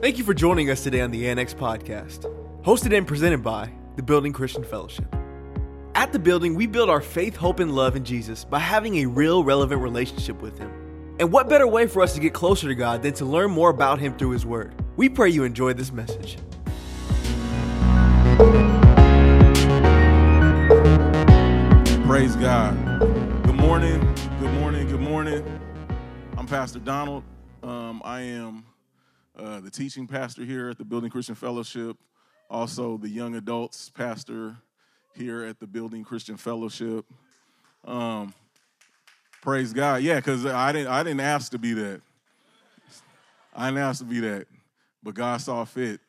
Thank you for joining us today on the Annex Podcast, hosted and presented by the Building Christian Fellowship. At the building, we build our faith, hope, and love in Jesus by having a real, relevant relationship with Him. And what better way for us to get closer to God than to learn more about Him through His Word? We pray you enjoy this message. Praise God. Good morning. Good morning. Good morning. I'm Pastor Donald. Um, I am uh, the teaching pastor here at the Building Christian Fellowship, also the young adults pastor here at the Building Christian Fellowship. Um, praise God. Yeah, because I didn't I didn't ask to be that. I didn't ask to be that, but God saw fit,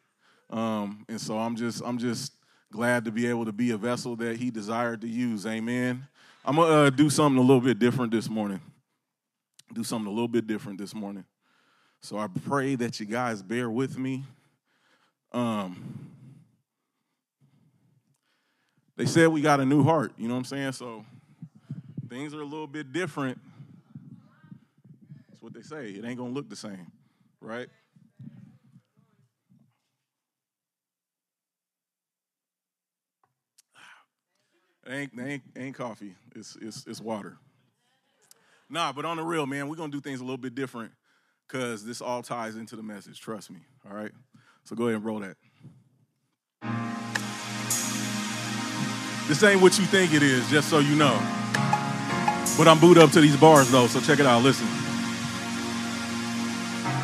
um, and so I'm just I'm just glad to be able to be a vessel that He desired to use. Amen. I'm gonna uh, do something a little bit different this morning. Do something a little bit different this morning. So I pray that you guys bear with me. Um, they said we got a new heart, you know what I'm saying? So things are a little bit different. That's what they say. It ain't gonna look the same, right? Ain't, ain't, ain't coffee. It's, it's, it's water. Nah, but on the real, man, we're gonna do things a little bit different because this all ties into the message. Trust me. All right. So go ahead and roll that. This ain't what you think it is, just so you know. But I'm booed up to these bars though, so check it out. Listen.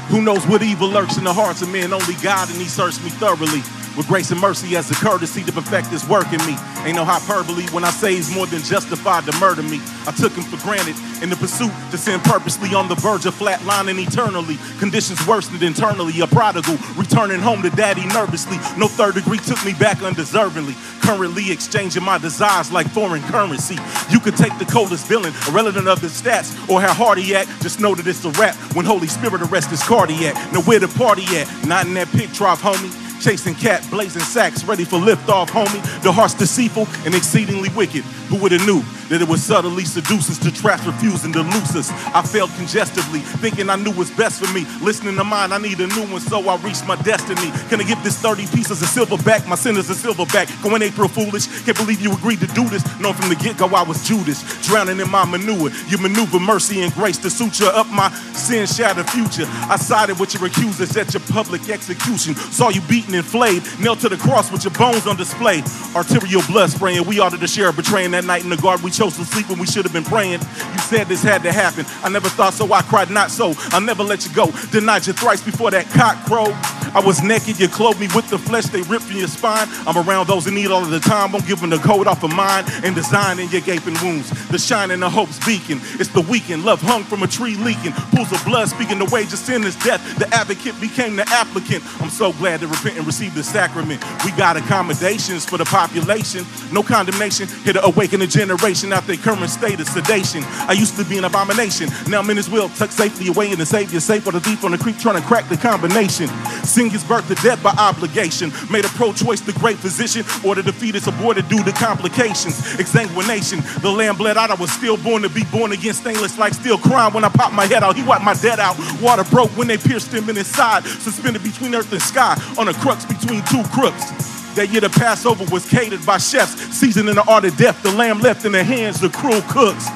Who knows what evil lurks in the hearts of men? Only God, and He searched me thoroughly. With grace and mercy as a courtesy to perfect His work in me. Ain't no hyperbole when I say He's more than justified to murder me. I took Him for granted in the pursuit to sin purposely on the verge of flatlining eternally. Conditions worsened internally. A prodigal returning home to daddy nervously. No third degree took me back undeservingly. Currently exchanging my desires like foreign currency. You could take the coldest villain, irrelevant of his stats or how hard he at. Just know that it's a rap when Holy Spirit arrests his cardiac. Now where the party at? Not in that pig trough, homie. Chasing cat, blazing sacks, ready for liftoff, homie. The heart's deceitful and exceedingly wicked. Who would have knew that it would subtly seduce us to traps, refusing to loose us? I failed congestively, thinking I knew what's best for me. Listening to mine, I need a new one, so I reached my destiny. Can I give this 30 pieces of silver back? My sin is a silver back. Going April foolish. Can't believe you agreed to do this. Know from the get go I was Judas, drowning in my manure. You maneuver mercy and grace to suture up my sin shattered future. I sided with your accusers at your public execution. Saw you beaten and flayed, nailed to the cross with your bones on display. Arterial blood spraying. We ordered the sheriff betraying that night in the garden. We chose to sleep when we should have been praying. You said this had to happen. I never thought so. I cried not so. I'll never let you go. Denied you thrice before that cock crow. I was naked. You clothed me with the flesh they ripped from your spine. I'm around those in need all of the time. Won't give them the code off of mine and design in your gaping wounds. The shine and the hope's beacon. It's the weekend. Love hung from a tree leaking. Pools of blood speaking the wage of sin is death. The advocate became the applicant. I'm so glad to repent and receive the sacrament. We got accommodations for the population. No condemnation. Here to awaken a generation out their current state of sedation. I used to be an abomination. Now I'm in his will. Tucked safely away in the savior. Safe for the thief on the creek trying to crack the combination. Sing his birth to death by obligation. Made a pro-choice the great physician. Order the fetus aborted due to complications. Exsanguination. The lamb bled out. I was still born to be born again. Stainless like steel crime when I popped my head out. He wiped my dead out. Water broke when they pierced him in his side. Suspended between earth and sky. On a crux between two crooks. That year the Passover was catered by chefs, seasoned in the art of death. The lamb left in the hands of cruel cooks.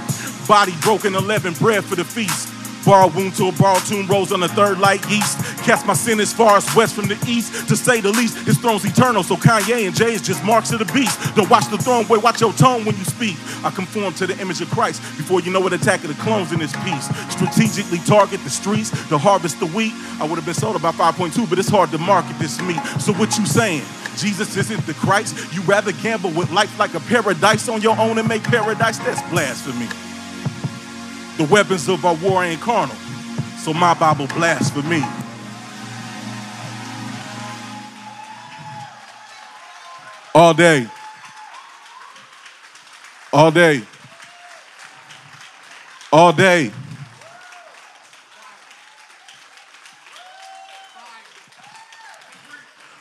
Body broken, 11 bread for the feast. Borrowed wound to a borrowed tomb rose on the third light east. Cast my sin as far as west from the east. To say the least, his throne's eternal. So Kanye and Jay is just marks of the beast. Don't watch the throne, boy, watch your tone when you speak. I conform to the image of Christ before you know what attack of the clones in this piece. Strategically target the streets to harvest the wheat. I would have been sold about 5.2, but it's hard to market this meat. So what you saying? Jesus isn't the Christ. You rather gamble with life like a paradise on your own and make paradise? That's blasphemy. The weapons of our war ain't carnal. So my Bible blasts for me. All day. All day. All day.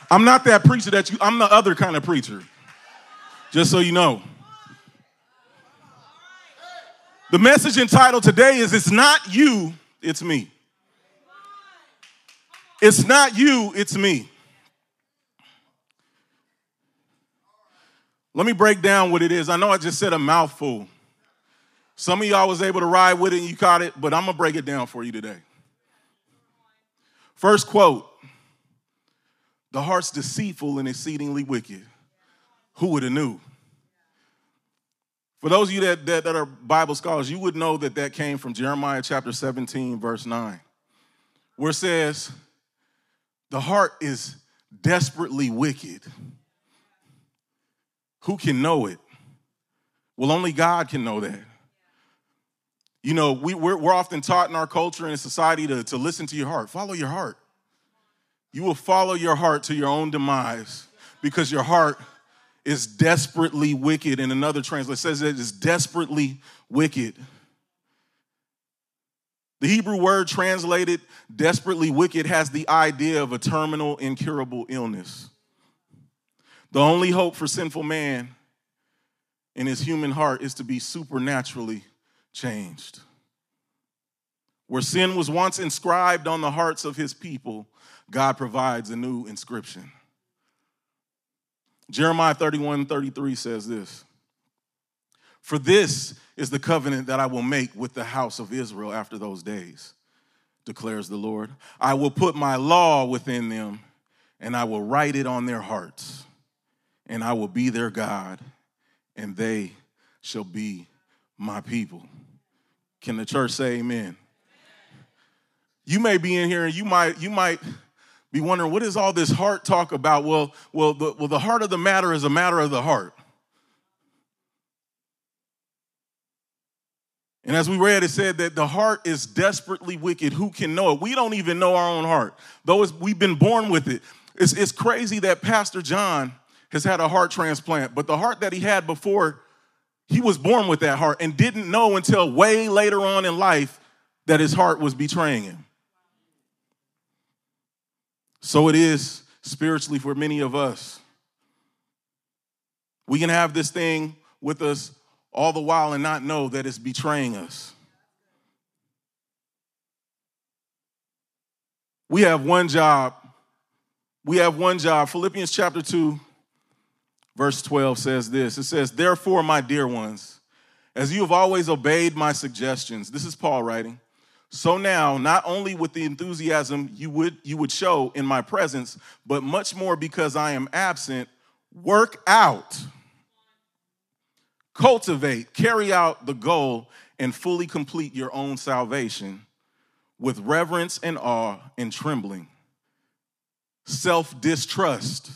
I'm not that preacher that you, I'm the other kind of preacher. Just so you know. The message entitled today is It's Not You, It's Me. It's not you, it's me. Let me break down what it is. I know I just said a mouthful. Some of y'all was able to ride with it and you caught it, but I'm gonna break it down for you today. First quote The heart's deceitful and exceedingly wicked. Who would have knew? For those of you that, that, that, are Bible scholars, you would know that that came from Jeremiah chapter 17, verse 9, where it says, The heart is desperately wicked. Who can know it? Well, only God can know that. You know, we, we're, we're often taught in our culture and society to, to listen to your heart. Follow your heart. You will follow your heart to your own demise because your heart is desperately wicked. In another translation, says it is desperately wicked. The Hebrew word translated desperately wicked has the idea of a terminal, incurable illness. The only hope for sinful man in his human heart is to be supernaturally changed. Where sin was once inscribed on the hearts of his people, God provides a new inscription. Jeremiah 31 33 says this For this is the covenant that I will make with the house of Israel after those days, declares the Lord. I will put my law within them, and I will write it on their hearts and I will be their God, and they shall be my people. Can the church say amen? You may be in here and you might you might be wondering what is all this heart talk about? Well, well, the, well, the heart of the matter is a matter of the heart. And as we read, it said that the heart is desperately wicked. Who can know it? We don't even know our own heart, though we've been born with it. It's, it's crazy that Pastor John has had a heart transplant, but the heart that he had before, he was born with that heart and didn't know until way later on in life that his heart was betraying him. So it is spiritually for many of us. We can have this thing with us all the while and not know that it's betraying us. We have one job. We have one job. Philippians chapter 2, verse 12 says this it says, Therefore, my dear ones, as you have always obeyed my suggestions, this is Paul writing. So now, not only with the enthusiasm you would, you would show in my presence, but much more because I am absent, work out, cultivate, carry out the goal, and fully complete your own salvation with reverence and awe and trembling, self distrust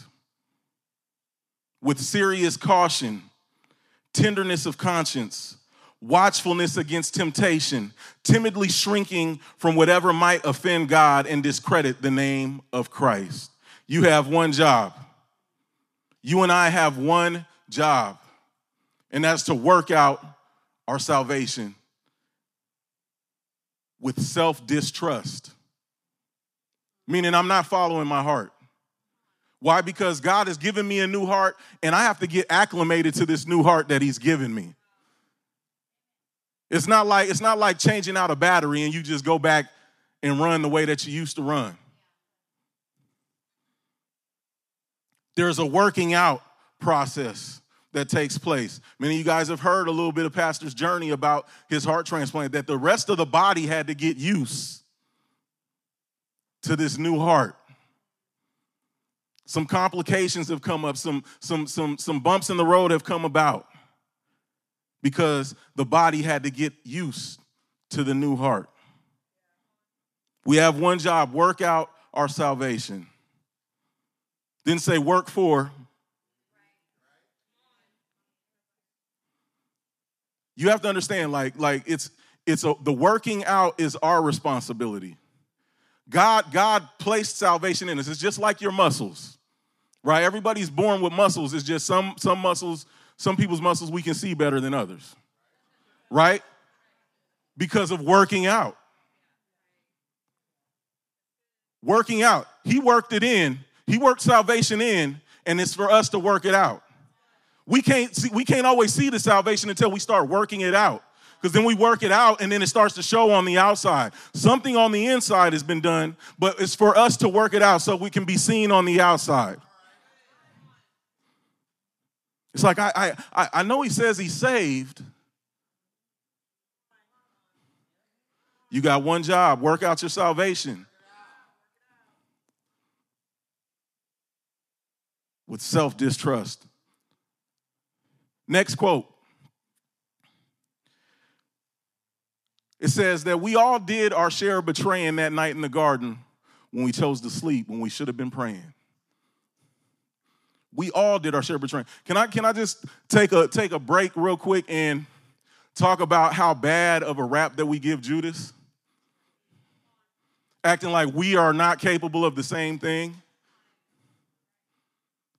with serious caution, tenderness of conscience, watchfulness against temptation, timidly shrinking from whatever might offend God and discredit the name of Christ. You have one job. You and I have one job, and that's to work out our salvation with self distrust. Meaning, I'm not following my heart. Why? Because God has given me a new heart, and I have to get acclimated to this new heart that He's given me. It's not like it's not like changing out a battery and you just go back and run the way that you used to run. There's a working out process that takes place. Many of you guys have heard a little bit of Pastor's journey about his heart transplant, that the rest of the body had to get used to this new heart. Some complications have come up, some, some, some, some bumps in the road have come about because the body had to get used to the new heart. We have one job work out our salvation. Didn't say work for. You have to understand, like, like it's it's a, the working out is our responsibility. God, God placed salvation in us. It's just like your muscles, right? Everybody's born with muscles. It's just some, some muscles, some people's muscles we can see better than others, right? Because of working out. Working out. He worked it in. He worked salvation in, and it's for us to work it out. We can't see, we can't always see the salvation until we start working it out. Because then we work it out and then it starts to show on the outside. Something on the inside has been done, but it's for us to work it out so we can be seen on the outside. It's like I I I know he says he's saved. You got one job, work out your salvation. With self distrust. Next quote. It says that we all did our share of betraying that night in the garden when we chose to sleep when we should have been praying. We all did our share of betraying. Can I can I just take a take a break real quick and talk about how bad of a rap that we give Judas? Acting like we are not capable of the same thing.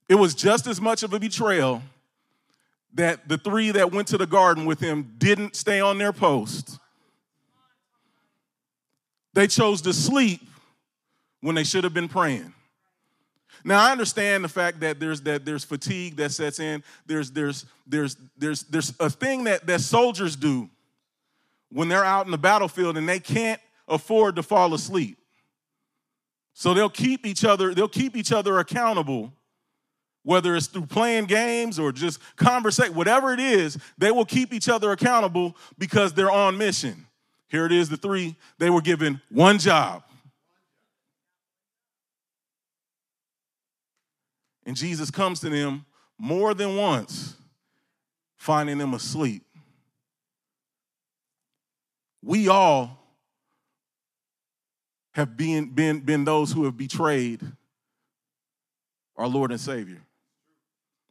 It was just as much of a betrayal that the three that went to the garden with him didn't stay on their post they chose to sleep when they should have been praying. Now I understand the fact that there's that there's fatigue that sets in. There's there's there's there's there's a thing that that soldiers do when they're out in the battlefield and they can't afford to fall asleep. So they'll keep each other they'll keep each other accountable whether it's through playing games or just conversate whatever it is, they will keep each other accountable because they're on mission. Here it is, the three. They were given one job. And Jesus comes to them more than once, finding them asleep. We all have been, been, been those who have betrayed our Lord and Savior.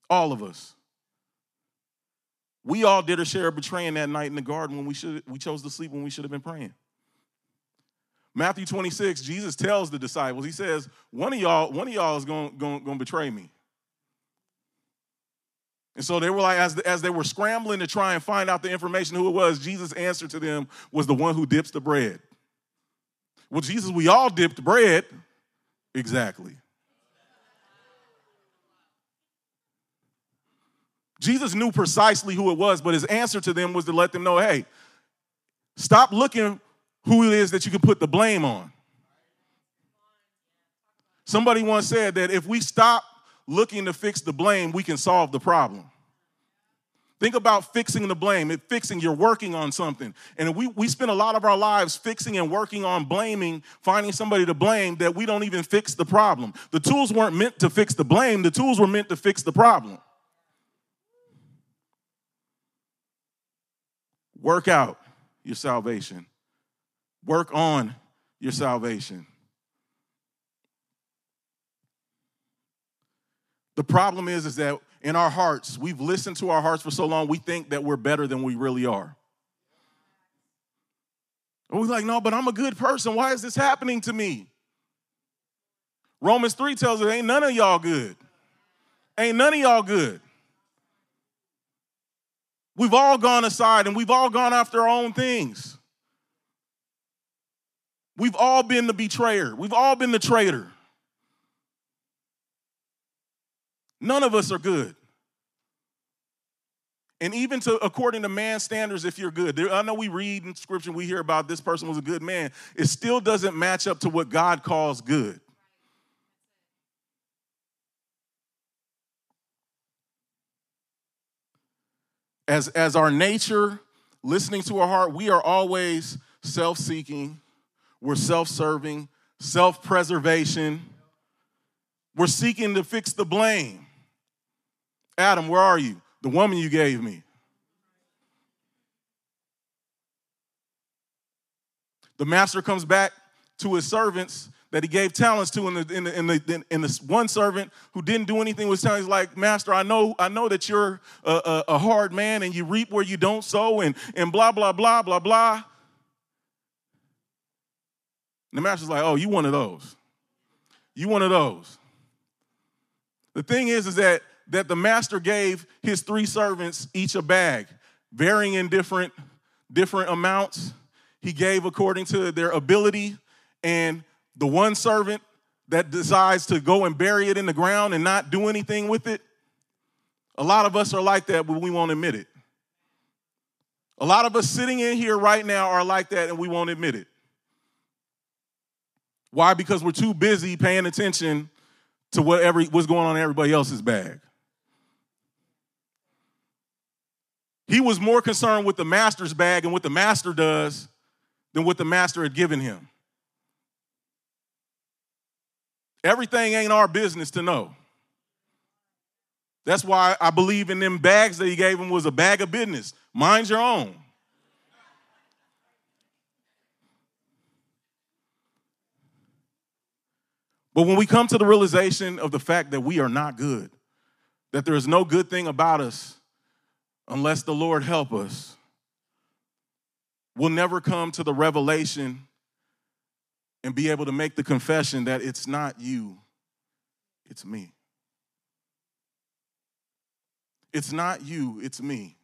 All of us. We all did a share of betraying that night in the garden when we should we chose to sleep when we should have been praying. Matthew 26, Jesus tells the disciples, he says, one of y'all, one of y'all is going, going, going to betray me. And so they were like, as, the, as they were scrambling to try and find out the information who it was, Jesus' answer to them was the one who dips the bread. Well, Jesus, we all dipped bread. Exactly. Jesus knew precisely who it was, but his answer to them was to let them know hey, stop looking who it is that you can put the blame on. Somebody once said that if we stop looking to fix the blame, we can solve the problem. Think about fixing the blame. It fixing, you're working on something. And we, we spend a lot of our lives fixing and working on blaming, finding somebody to blame that we don't even fix the problem. The tools weren't meant to fix the blame, the tools were meant to fix the problem. Work out your salvation. Work on your salvation. The problem is, is that in our hearts, we've listened to our hearts for so long, we think that we're better than we really are. And we're like, no, but I'm a good person. Why is this happening to me? Romans 3 tells us, ain't none of y'all good. Ain't none of y'all good. We've all gone aside and we've all gone after our own things. We've all been the betrayer. We've all been the traitor. None of us are good. And even to according to man's standards, if you're good, there, I know we read in scripture, we hear about this person was a good man. It still doesn't match up to what God calls good. as, as our nature, listening to our heart, we are always self seeking, we're self serving, self preservation. We're seeking to fix the blame. Adam, where are you? The woman you gave me. The master comes back to his servants that he gave talents to in the in the in the, in the one servant who didn't do anything with talents. He's like, Master, I know I know that you're a, a, a hard man and you reap where you don't sow and and blah blah blah blah blah. And the master's like, Oh, you one of those. You one of those. The thing is, is that that the master gave his three servants each a bag, varying in different different amounts. He gave according to their ability and the one servant that decides to go and bury it in the ground and not do anything with it. A lot of us are like that, but we won't admit it. A lot of us sitting in here right now are like that and we won't admit it. Why? Because we're too busy paying attention to whatever what's going on in everybody else's bag. He was more concerned with the master's bag and what the master does than what the master had given him. Everything ain't our business to know. That's why I believe in them bags that he gave him was a bag of business. Mind your own. But when we come to the realization of the fact that we are not good, that there is no good thing about us unless the Lord help us, we'll never come to the revelation and be able to make the confession that it's not you, it's me. It's not you, it's me.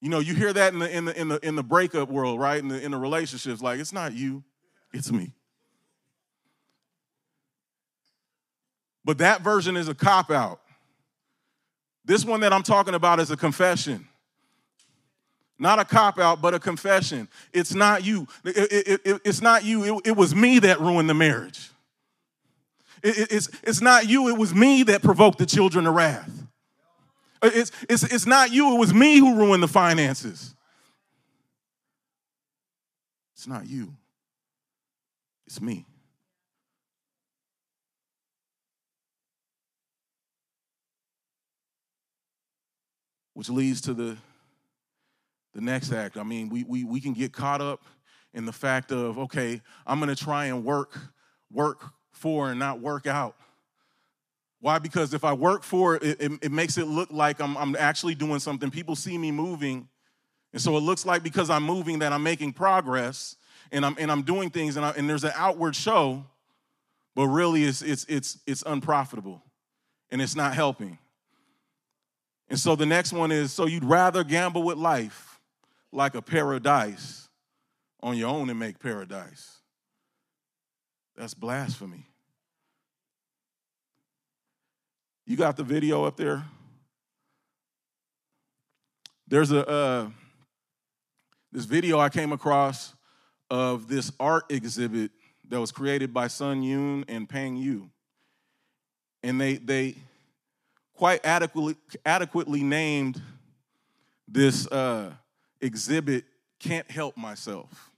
You know, you hear that in the in the in the in the breakup world, right? In the in the relationships, like it's not you, it's me. But that version is a cop out. This one that I'm talking about is a confession. Not a cop out, but a confession. It's not you. It, it, it, it's not you. it was me that ruined the marriage. it's, it's not you. It was me that provoked the children to wrath. It's, it's, it's not you. It was me who ruined the finances. It's not you. It's me. Which leads to the, the next act. I mean, we, we, we can get caught up in the fact of, okay, I'm gonna try and work, work for and not work out. Why? Because if I work for it, it, it makes it look like I'm, I'm actually doing something. People see me moving. And so it looks like because I'm moving that I'm making progress and I'm, and I'm doing things and, I, and there's an outward show, but really it's, it's, it's, it's unprofitable and it's not helping. And so the next one is so you'd rather gamble with life like a paradise on your own and make paradise. That's blasphemy. You got the video up there? There's a uh, this video I came across of this art exhibit that was created by Sun Yuan and Peng Yu. And they they quite adequately, adequately named this uh, exhibit Can't Help Myself.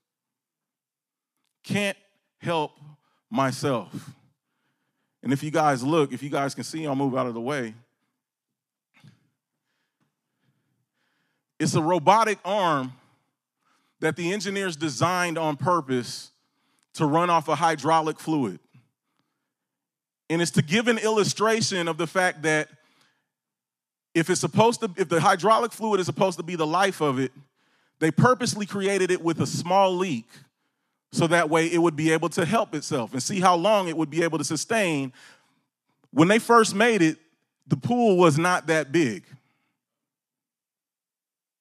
Can't Help Myself. And if you guys look, if you guys can see, I'll move out of the way. It's a robotic arm that the engineers designed on purpose to run off a hydraulic fluid. And it's to give an illustration of the fact that if it's supposed to, if the hydraulic fluid is supposed to be the life of it, they purposely created it with a small leak so that way it would be able to help itself and see how long it would be able to sustain. When they first made it, the pool was not that big.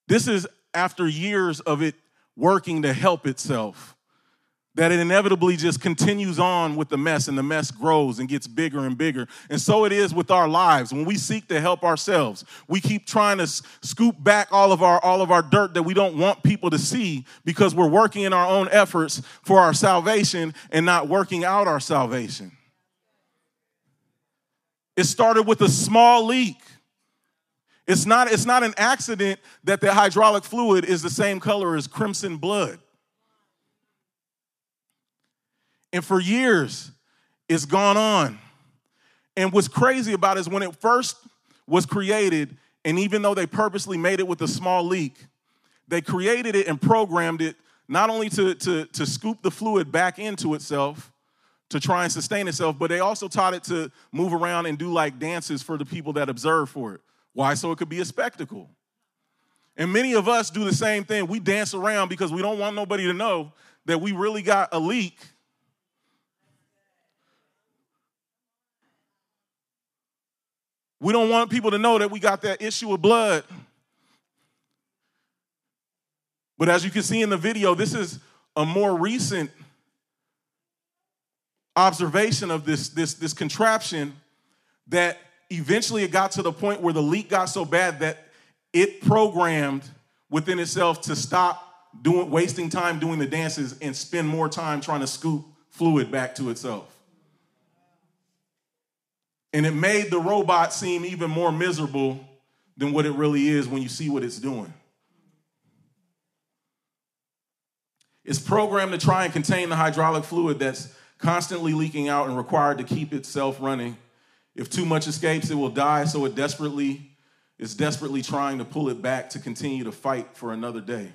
This is after years of it working to help itself that it inevitably just continues on with the mess and the mess grows and gets bigger and bigger. And so it is with our lives. When we seek to help ourselves, we keep trying to scoop back all of our all of our dirt that we don't want people to see because we're working in our own efforts for our salvation and not working out our salvation. It started with a small leak. It's not, it's not an accident that the hydraulic fluid is the same color as crimson blood. And for years, it's gone on. And what's crazy about it is when it first was created, and even though they purposely made it with a small leak, they created it and programmed it not only to, to, to scoop the fluid back into itself, to try and sustain itself, but they also taught it to move around and do like dances for the people that observe for it. Why? So it could be a spectacle. And many of us do the same thing. We dance around because we don't want nobody to know that we really got a leak We don't want people to know that we got that issue of blood. But as you can see in the video, this is a more recent observation of this, this, this contraption that eventually it got to the point where the leak got so bad that it programmed within itself to stop doing wasting time doing the dances and spend more time trying to scoop fluid back to itself. And it made the robot seem even more miserable than what it really is when you see what it's doing. It's programmed to try and contain the hydraulic fluid that's constantly leaking out and required to keep itself running. If too much escapes, it will die, so it desperately is desperately trying to pull it back to continue to fight for another day.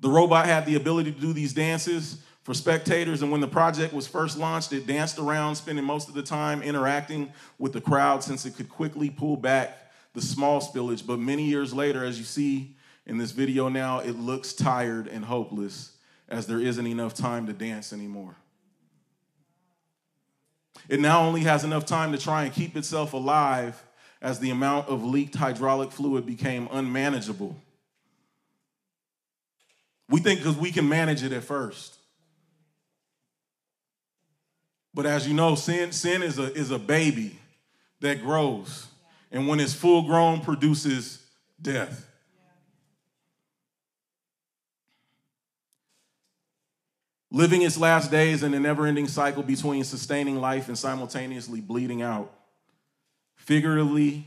The robot had the ability to do these dances for spectators. And when the project was first launched, it danced around, spending most of the time interacting with the crowd since it could quickly pull back the small spillage. But many years later, as you see in this video now, it looks tired and hopeless as there isn't enough time to dance anymore. It now only has enough time to try and keep itself alive as the amount of leaked hydraulic fluid became unmanageable. We think because we can manage it at first. But as you know, sin, sin is, a, is a baby that grows. And when it's full grown, produces death. Living its last days in a never ending cycle between sustaining life and simultaneously bleeding out, figuratively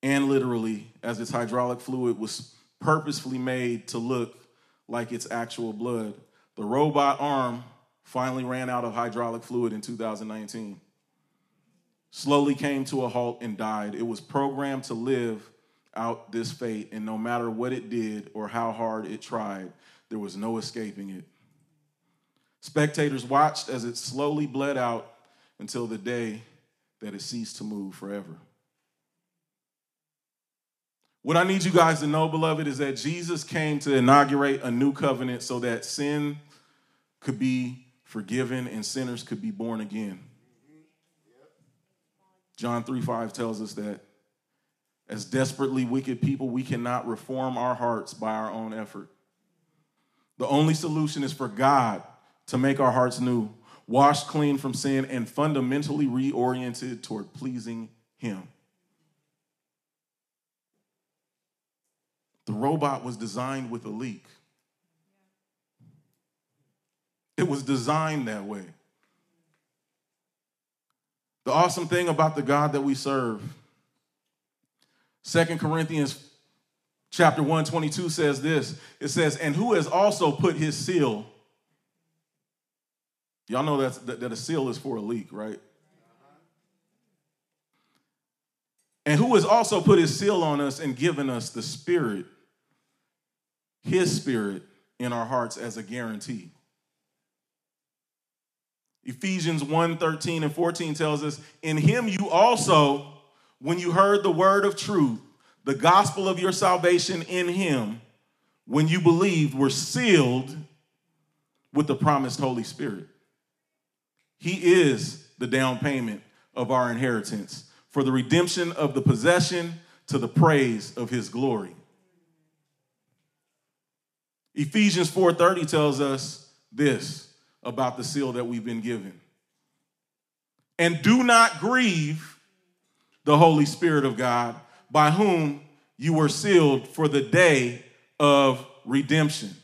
and literally, as its hydraulic fluid was purposefully made to look like its actual blood. The robot arm finally ran out of hydraulic fluid in 2019. Slowly came to a halt and died. It was programmed to live out this fate, and no matter what it did or how hard it tried, there was no escaping it. Spectators watched as it slowly bled out until the day that it ceased to move forever. What I need you guys to know, beloved, is that Jesus came to inaugurate a new covenant so that sin could be forgiven and sinners could be born again. John 3 5 tells us that as desperately wicked people, we cannot reform our hearts by our own effort. The only solution is for God to make our hearts new, washed clean from sin, and fundamentally reoriented toward pleasing Him. The robot was designed with a leak. It was designed that way. The awesome thing about the God that we serve, Second Corinthians chapter 1, 22 says this. It says, and who has also put his seal. Y'all know that, that a seal is for a leak, right? And who has also put his seal on us and given us the Spirit, his Spirit, in our hearts as a guarantee. Ephesians 1 13 and 14 tells us, In him you also, when you heard the word of truth, the gospel of your salvation in him, when you believed, were sealed with the promised Holy Spirit. He is the down payment of our inheritance for the redemption of the possession to the praise of his glory. Ephesians 4:30 tells us this about the seal that we've been given. And do not grieve the Holy Spirit of God, by whom you were sealed for the day of redemption.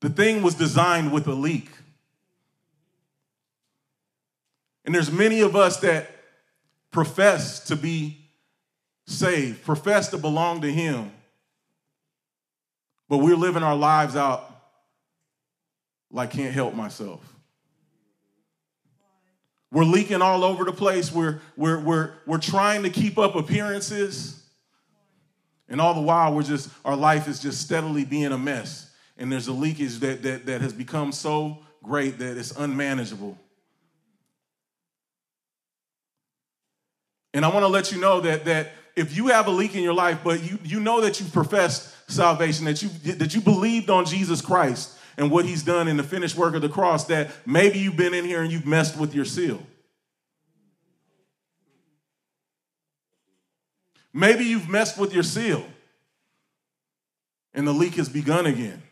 The thing was designed with a leak. And there's many of us that profess to be saved, profess to belong to Him, but we're living our lives out like can't help myself. We're leaking all over the place. We're, we're, we're, we're trying to keep up appearances. And all the while, we're just, our life is just steadily being a mess. And there's a leakage that, that, that has become so great that it's unmanageable. And I want to let you know that, that if you have a leak in your life, but you, you know that you professed salvation, that you, that you believed on Jesus Christ and what he's done in the finished work of the cross, that maybe you've been in here and you've messed with your seal. Maybe you've messed with your seal and the leak has begun again.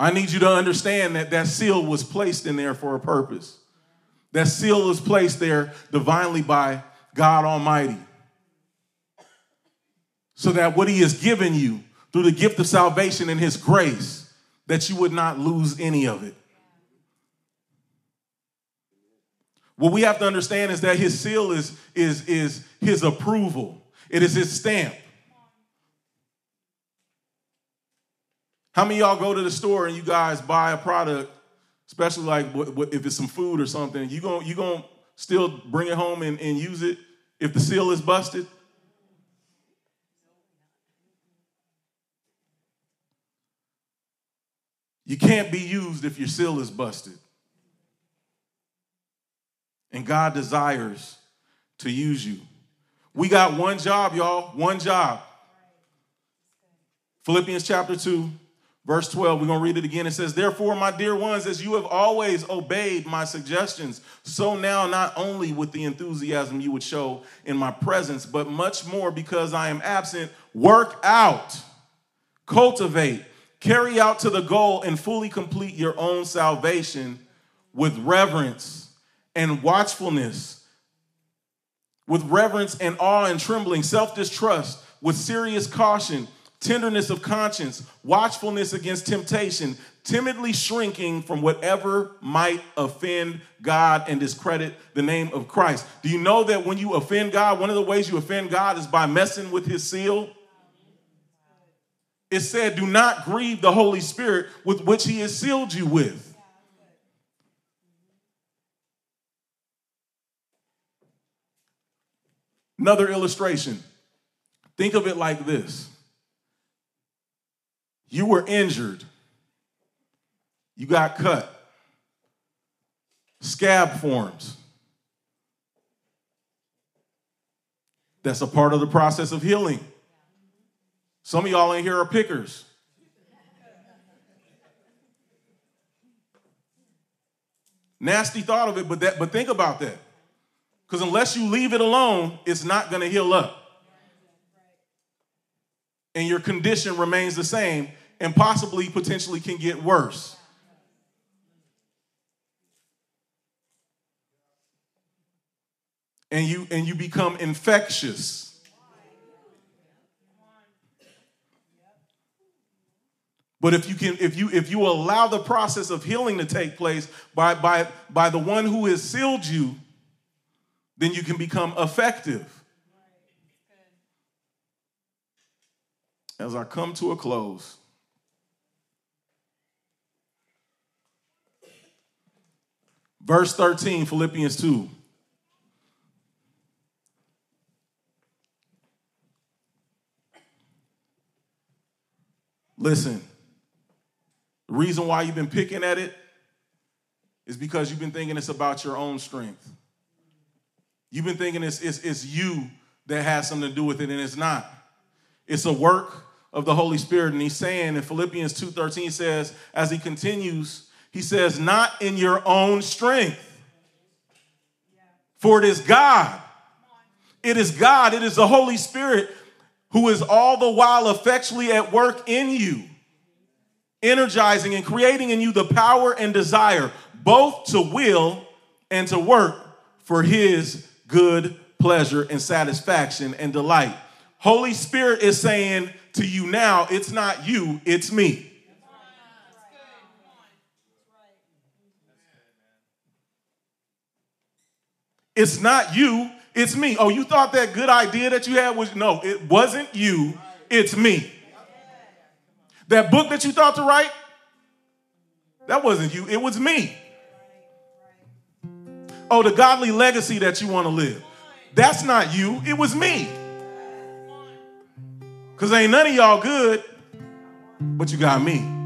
I need you to understand that that seal was placed in there for a purpose. That seal was placed there divinely by God Almighty. So that what He has given you through the gift of salvation and His grace, that you would not lose any of it. What we have to understand is that His seal is, is, is His approval, it is His stamp. How many y'all go to the store and you guys buy a product, especially like if it's some food or something, you going you gonna still bring it home and, and use it if the seal is busted? You can't be used if your seal is busted. And God desires to use you. We got one job, y'all, one job. Philippians chapter 2, Verse 12, we're going to read it again. It says, Therefore, my dear ones, as you have always obeyed my suggestions, so now not only with the enthusiasm you would show in my presence, but much more because I am absent, work out, cultivate, carry out to the goal, and fully complete your own salvation with reverence and watchfulness, with reverence and awe and trembling, self distrust, with serious caution tenderness of conscience, watchfulness against temptation, timidly shrinking from whatever might offend God and discredit the name of Christ. Do you know that when you offend God, one of the ways you offend God is by messing with his seal? It said, Do not grieve the Holy Spirit with which he has sealed you with. Another illustration. Think of it like this you were injured. You got cut. Scab forms. That's a part of the process of healing. Some of y'all in here are pickers. Nasty thought of it, but that but think about that. Because unless you leave it alone, it's not to heal up. And your condition remains the same and possibly potentially can get worse. And you and you become infectious. But if you can, if you if you allow the process of healing to take place by by by the one who has sealed you, then you can become effective. As I come to a close, Verse 13, Philippians 2. Listen, the reason why you've been picking at it is because you've been thinking it's about your own strength. You've been thinking it's, it's, it's you that has something to do with it, and it's not. It's a work of the Holy Spirit. And he's saying in Philippians 2:13 says, as he continues, he says, Not in your own strength. For it is God. It is God. It is the Holy Spirit who is all the while effectually at work in you, energizing and creating in you the power and desire both to will and to work for his good pleasure and satisfaction and delight. Holy Spirit is saying to you now, it's not you, it's me. It's not you, it's me. Oh, you thought that good idea that you had was no, it wasn't you, it's me. That book that you thought to write, that wasn't you, it was me. Oh, the godly legacy that you want to live, that's not you, it was me. Because ain't none of y'all good, but you got me.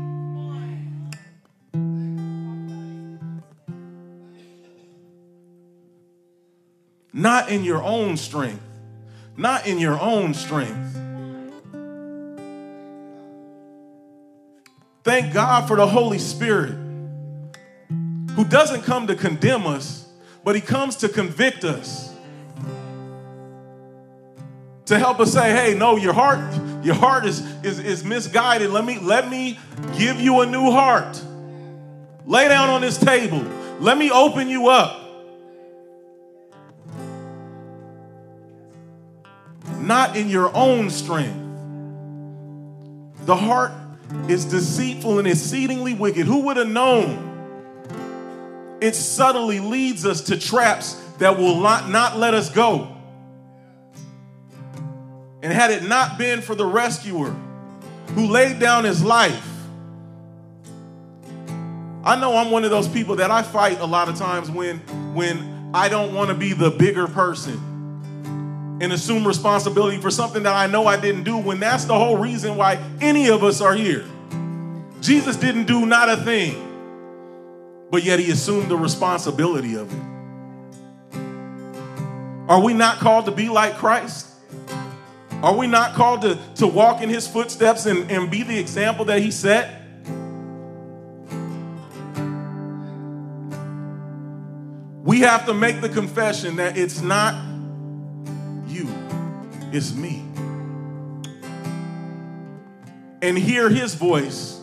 not in your own strength, not in your own strength. Thank God for the Holy Spirit who doesn't come to condemn us, but he comes to convict us. To help us say, hey, no, your heart, your heart is, is, is misguided. Let me, let me give you a new heart. Lay down on this table. Let me open you up. Not in your own strength. The heart is deceitful and exceedingly wicked. Who would have known? It subtly leads us to traps that will not, not let us go. And had it not been for the rescuer who laid down his life, I know I'm one of those people that I fight a lot of times when when I don't want to be the bigger person and assume responsibility for something that I know I didn't do when that's the whole reason why any of us are here. Jesus didn't do not a thing, but yet he assumed the responsibility of it. Are we not called to be like Christ? Are we not called to, to walk in his footsteps and, and be the example that he set? We have to make the confession that it's not you, it's me. And hear his voice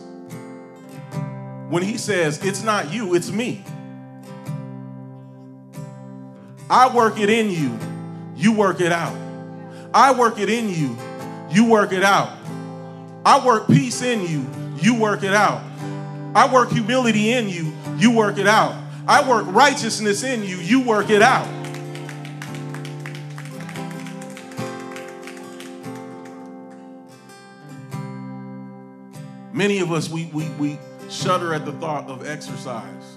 when he says, It's not you, it's me. I work it in you, you work it out. I work it in you, you work it out. I work peace in you, you work it out. I work humility in you, you work it out. I work righteousness in you, you work it out. Many of us, we, we, we shudder at the thought of exercise.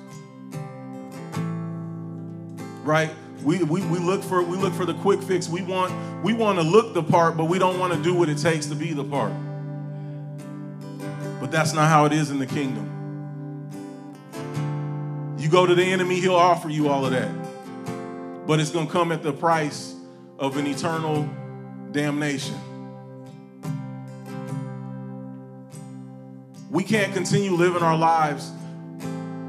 Right? We, we, we look for we look for the quick fix. We want we want to look the part, but we don't want to do what it takes to be the part. But that's not how it is in the kingdom. You go to the enemy, he'll offer you all of that. But it's going to come at the price of an eternal damnation. We can't continue living our lives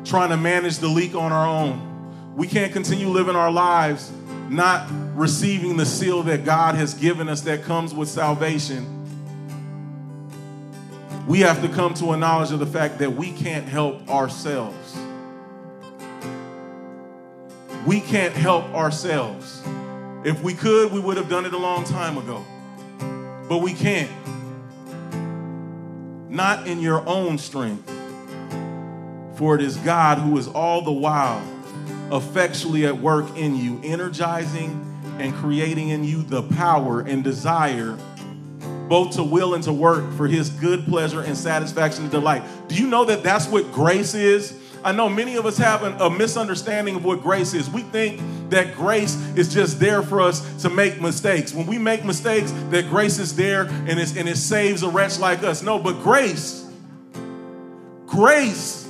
trying to manage the leak on our own. We can't continue living our lives not receiving the seal that God has given us that comes with salvation. We have to come to a knowledge of the fact that we can't help ourselves. We can't help ourselves. If we could, we would have done it a long time ago. But we can't. Not in your own strength. For it is God who is all the while effectually at work in you, energizing and creating in you the power and desire both to will and to work for his good pleasure and satisfaction and delight. Do you know that that's what grace is? I know many of us have an, a misunderstanding of what grace is. We think that grace is just there for us to make mistakes. When we make mistakes, that grace is there and, and it saves a wretch like us. No, but grace, grace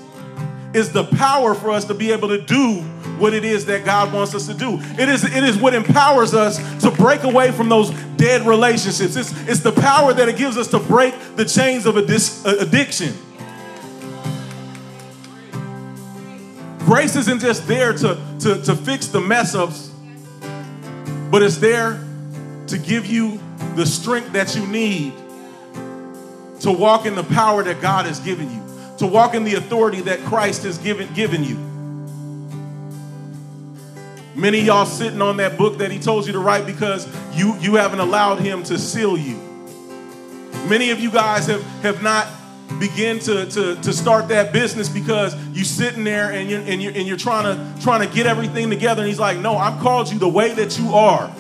is the power for us to be able to do what it is that God wants us to do. It is, it is what empowers us to break away from those dead relationships. It's, it's the power that it gives us to break the chains of uh, addiction. Grace isn't just there to, to, to fix the mess ups, but it's there to give you the strength that you need to walk in the power that God has given you, to walk in the authority that Christ has given, given you. Many y'all sitting on that book that he told you to write because you, you haven't allowed him to seal you. Many of you guys have, have not begin to, to, to start that business because you sitting there and you're, and, you're, and you're trying to trying to get everything together. And he's like no i've called you the way that you are.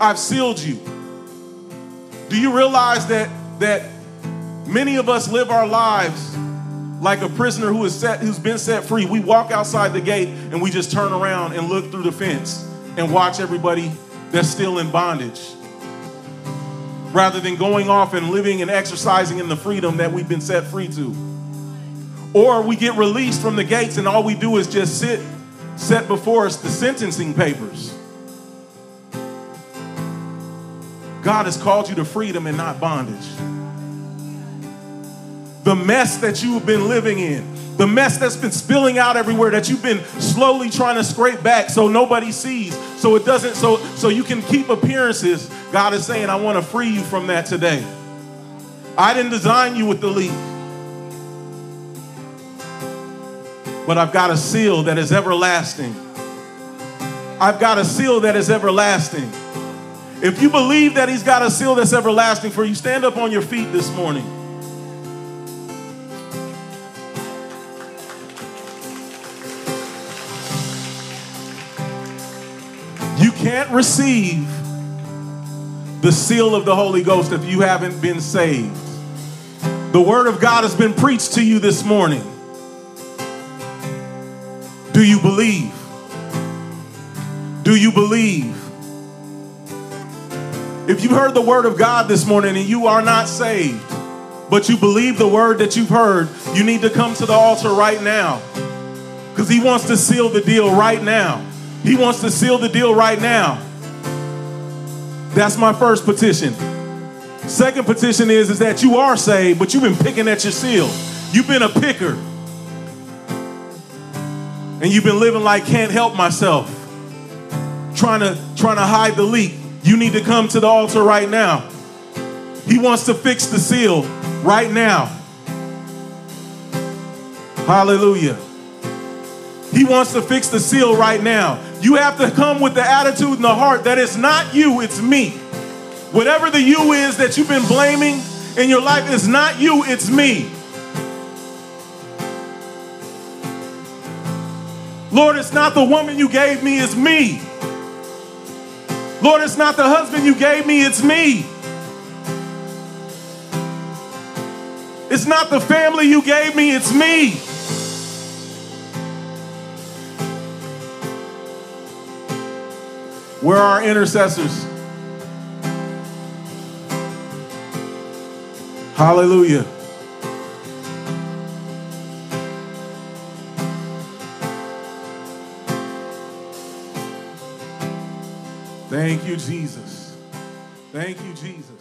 I've sealed you. Do you realize that that many of us live our lives like a prisoner who is set who's been set free we walk outside the gate and we just turn around and look through the fence and watch everybody that's still in bondage rather than going off and living and exercising in the freedom that we've been set free to. Or we get released from the gates and all we do is just sit, set before us the sentencing papers. God has called you to freedom and not bondage. The mess that you have been living in, the mess that's been spilling out everywhere that you've been slowly trying to scrape back so nobody sees, so it doesn't, so so you can keep appearances. God is saying, I want to free you from that today. I didn't design you with the leak. But I've got a seal that is everlasting. I've got a seal that is everlasting. If you believe that He's got a seal that's everlasting for you, stand up on your feet this morning. Can't receive the seal of the Holy Ghost if you haven't been saved. The Word of God has been preached to you this morning. Do you believe? Do you believe? If you heard the Word of God this morning and you are not saved, but you believe the Word that you've heard, you need to come to the altar right now because He wants to seal the deal right now. He wants to seal the deal right now. That's my first petition. Second petition is, is that you are saved, but you've been picking at your seal. You've been a picker. And you've been living like can't help myself. Trying to trying to hide the leak. You need to come to the altar right now. He wants to fix the seal right now. Hallelujah. He wants to fix the seal right now. You have to come with the attitude and the heart that it's not you, it's me. Whatever the you is that you've been blaming in your life, it's not you, it's me. Lord, it's not the woman you gave me, it's me. Lord, it's not the husband you gave me, it's me. It's not the family you gave me, it's me. Where are our intercessors? Hallelujah. Thank you, Jesus. Thank you, Jesus.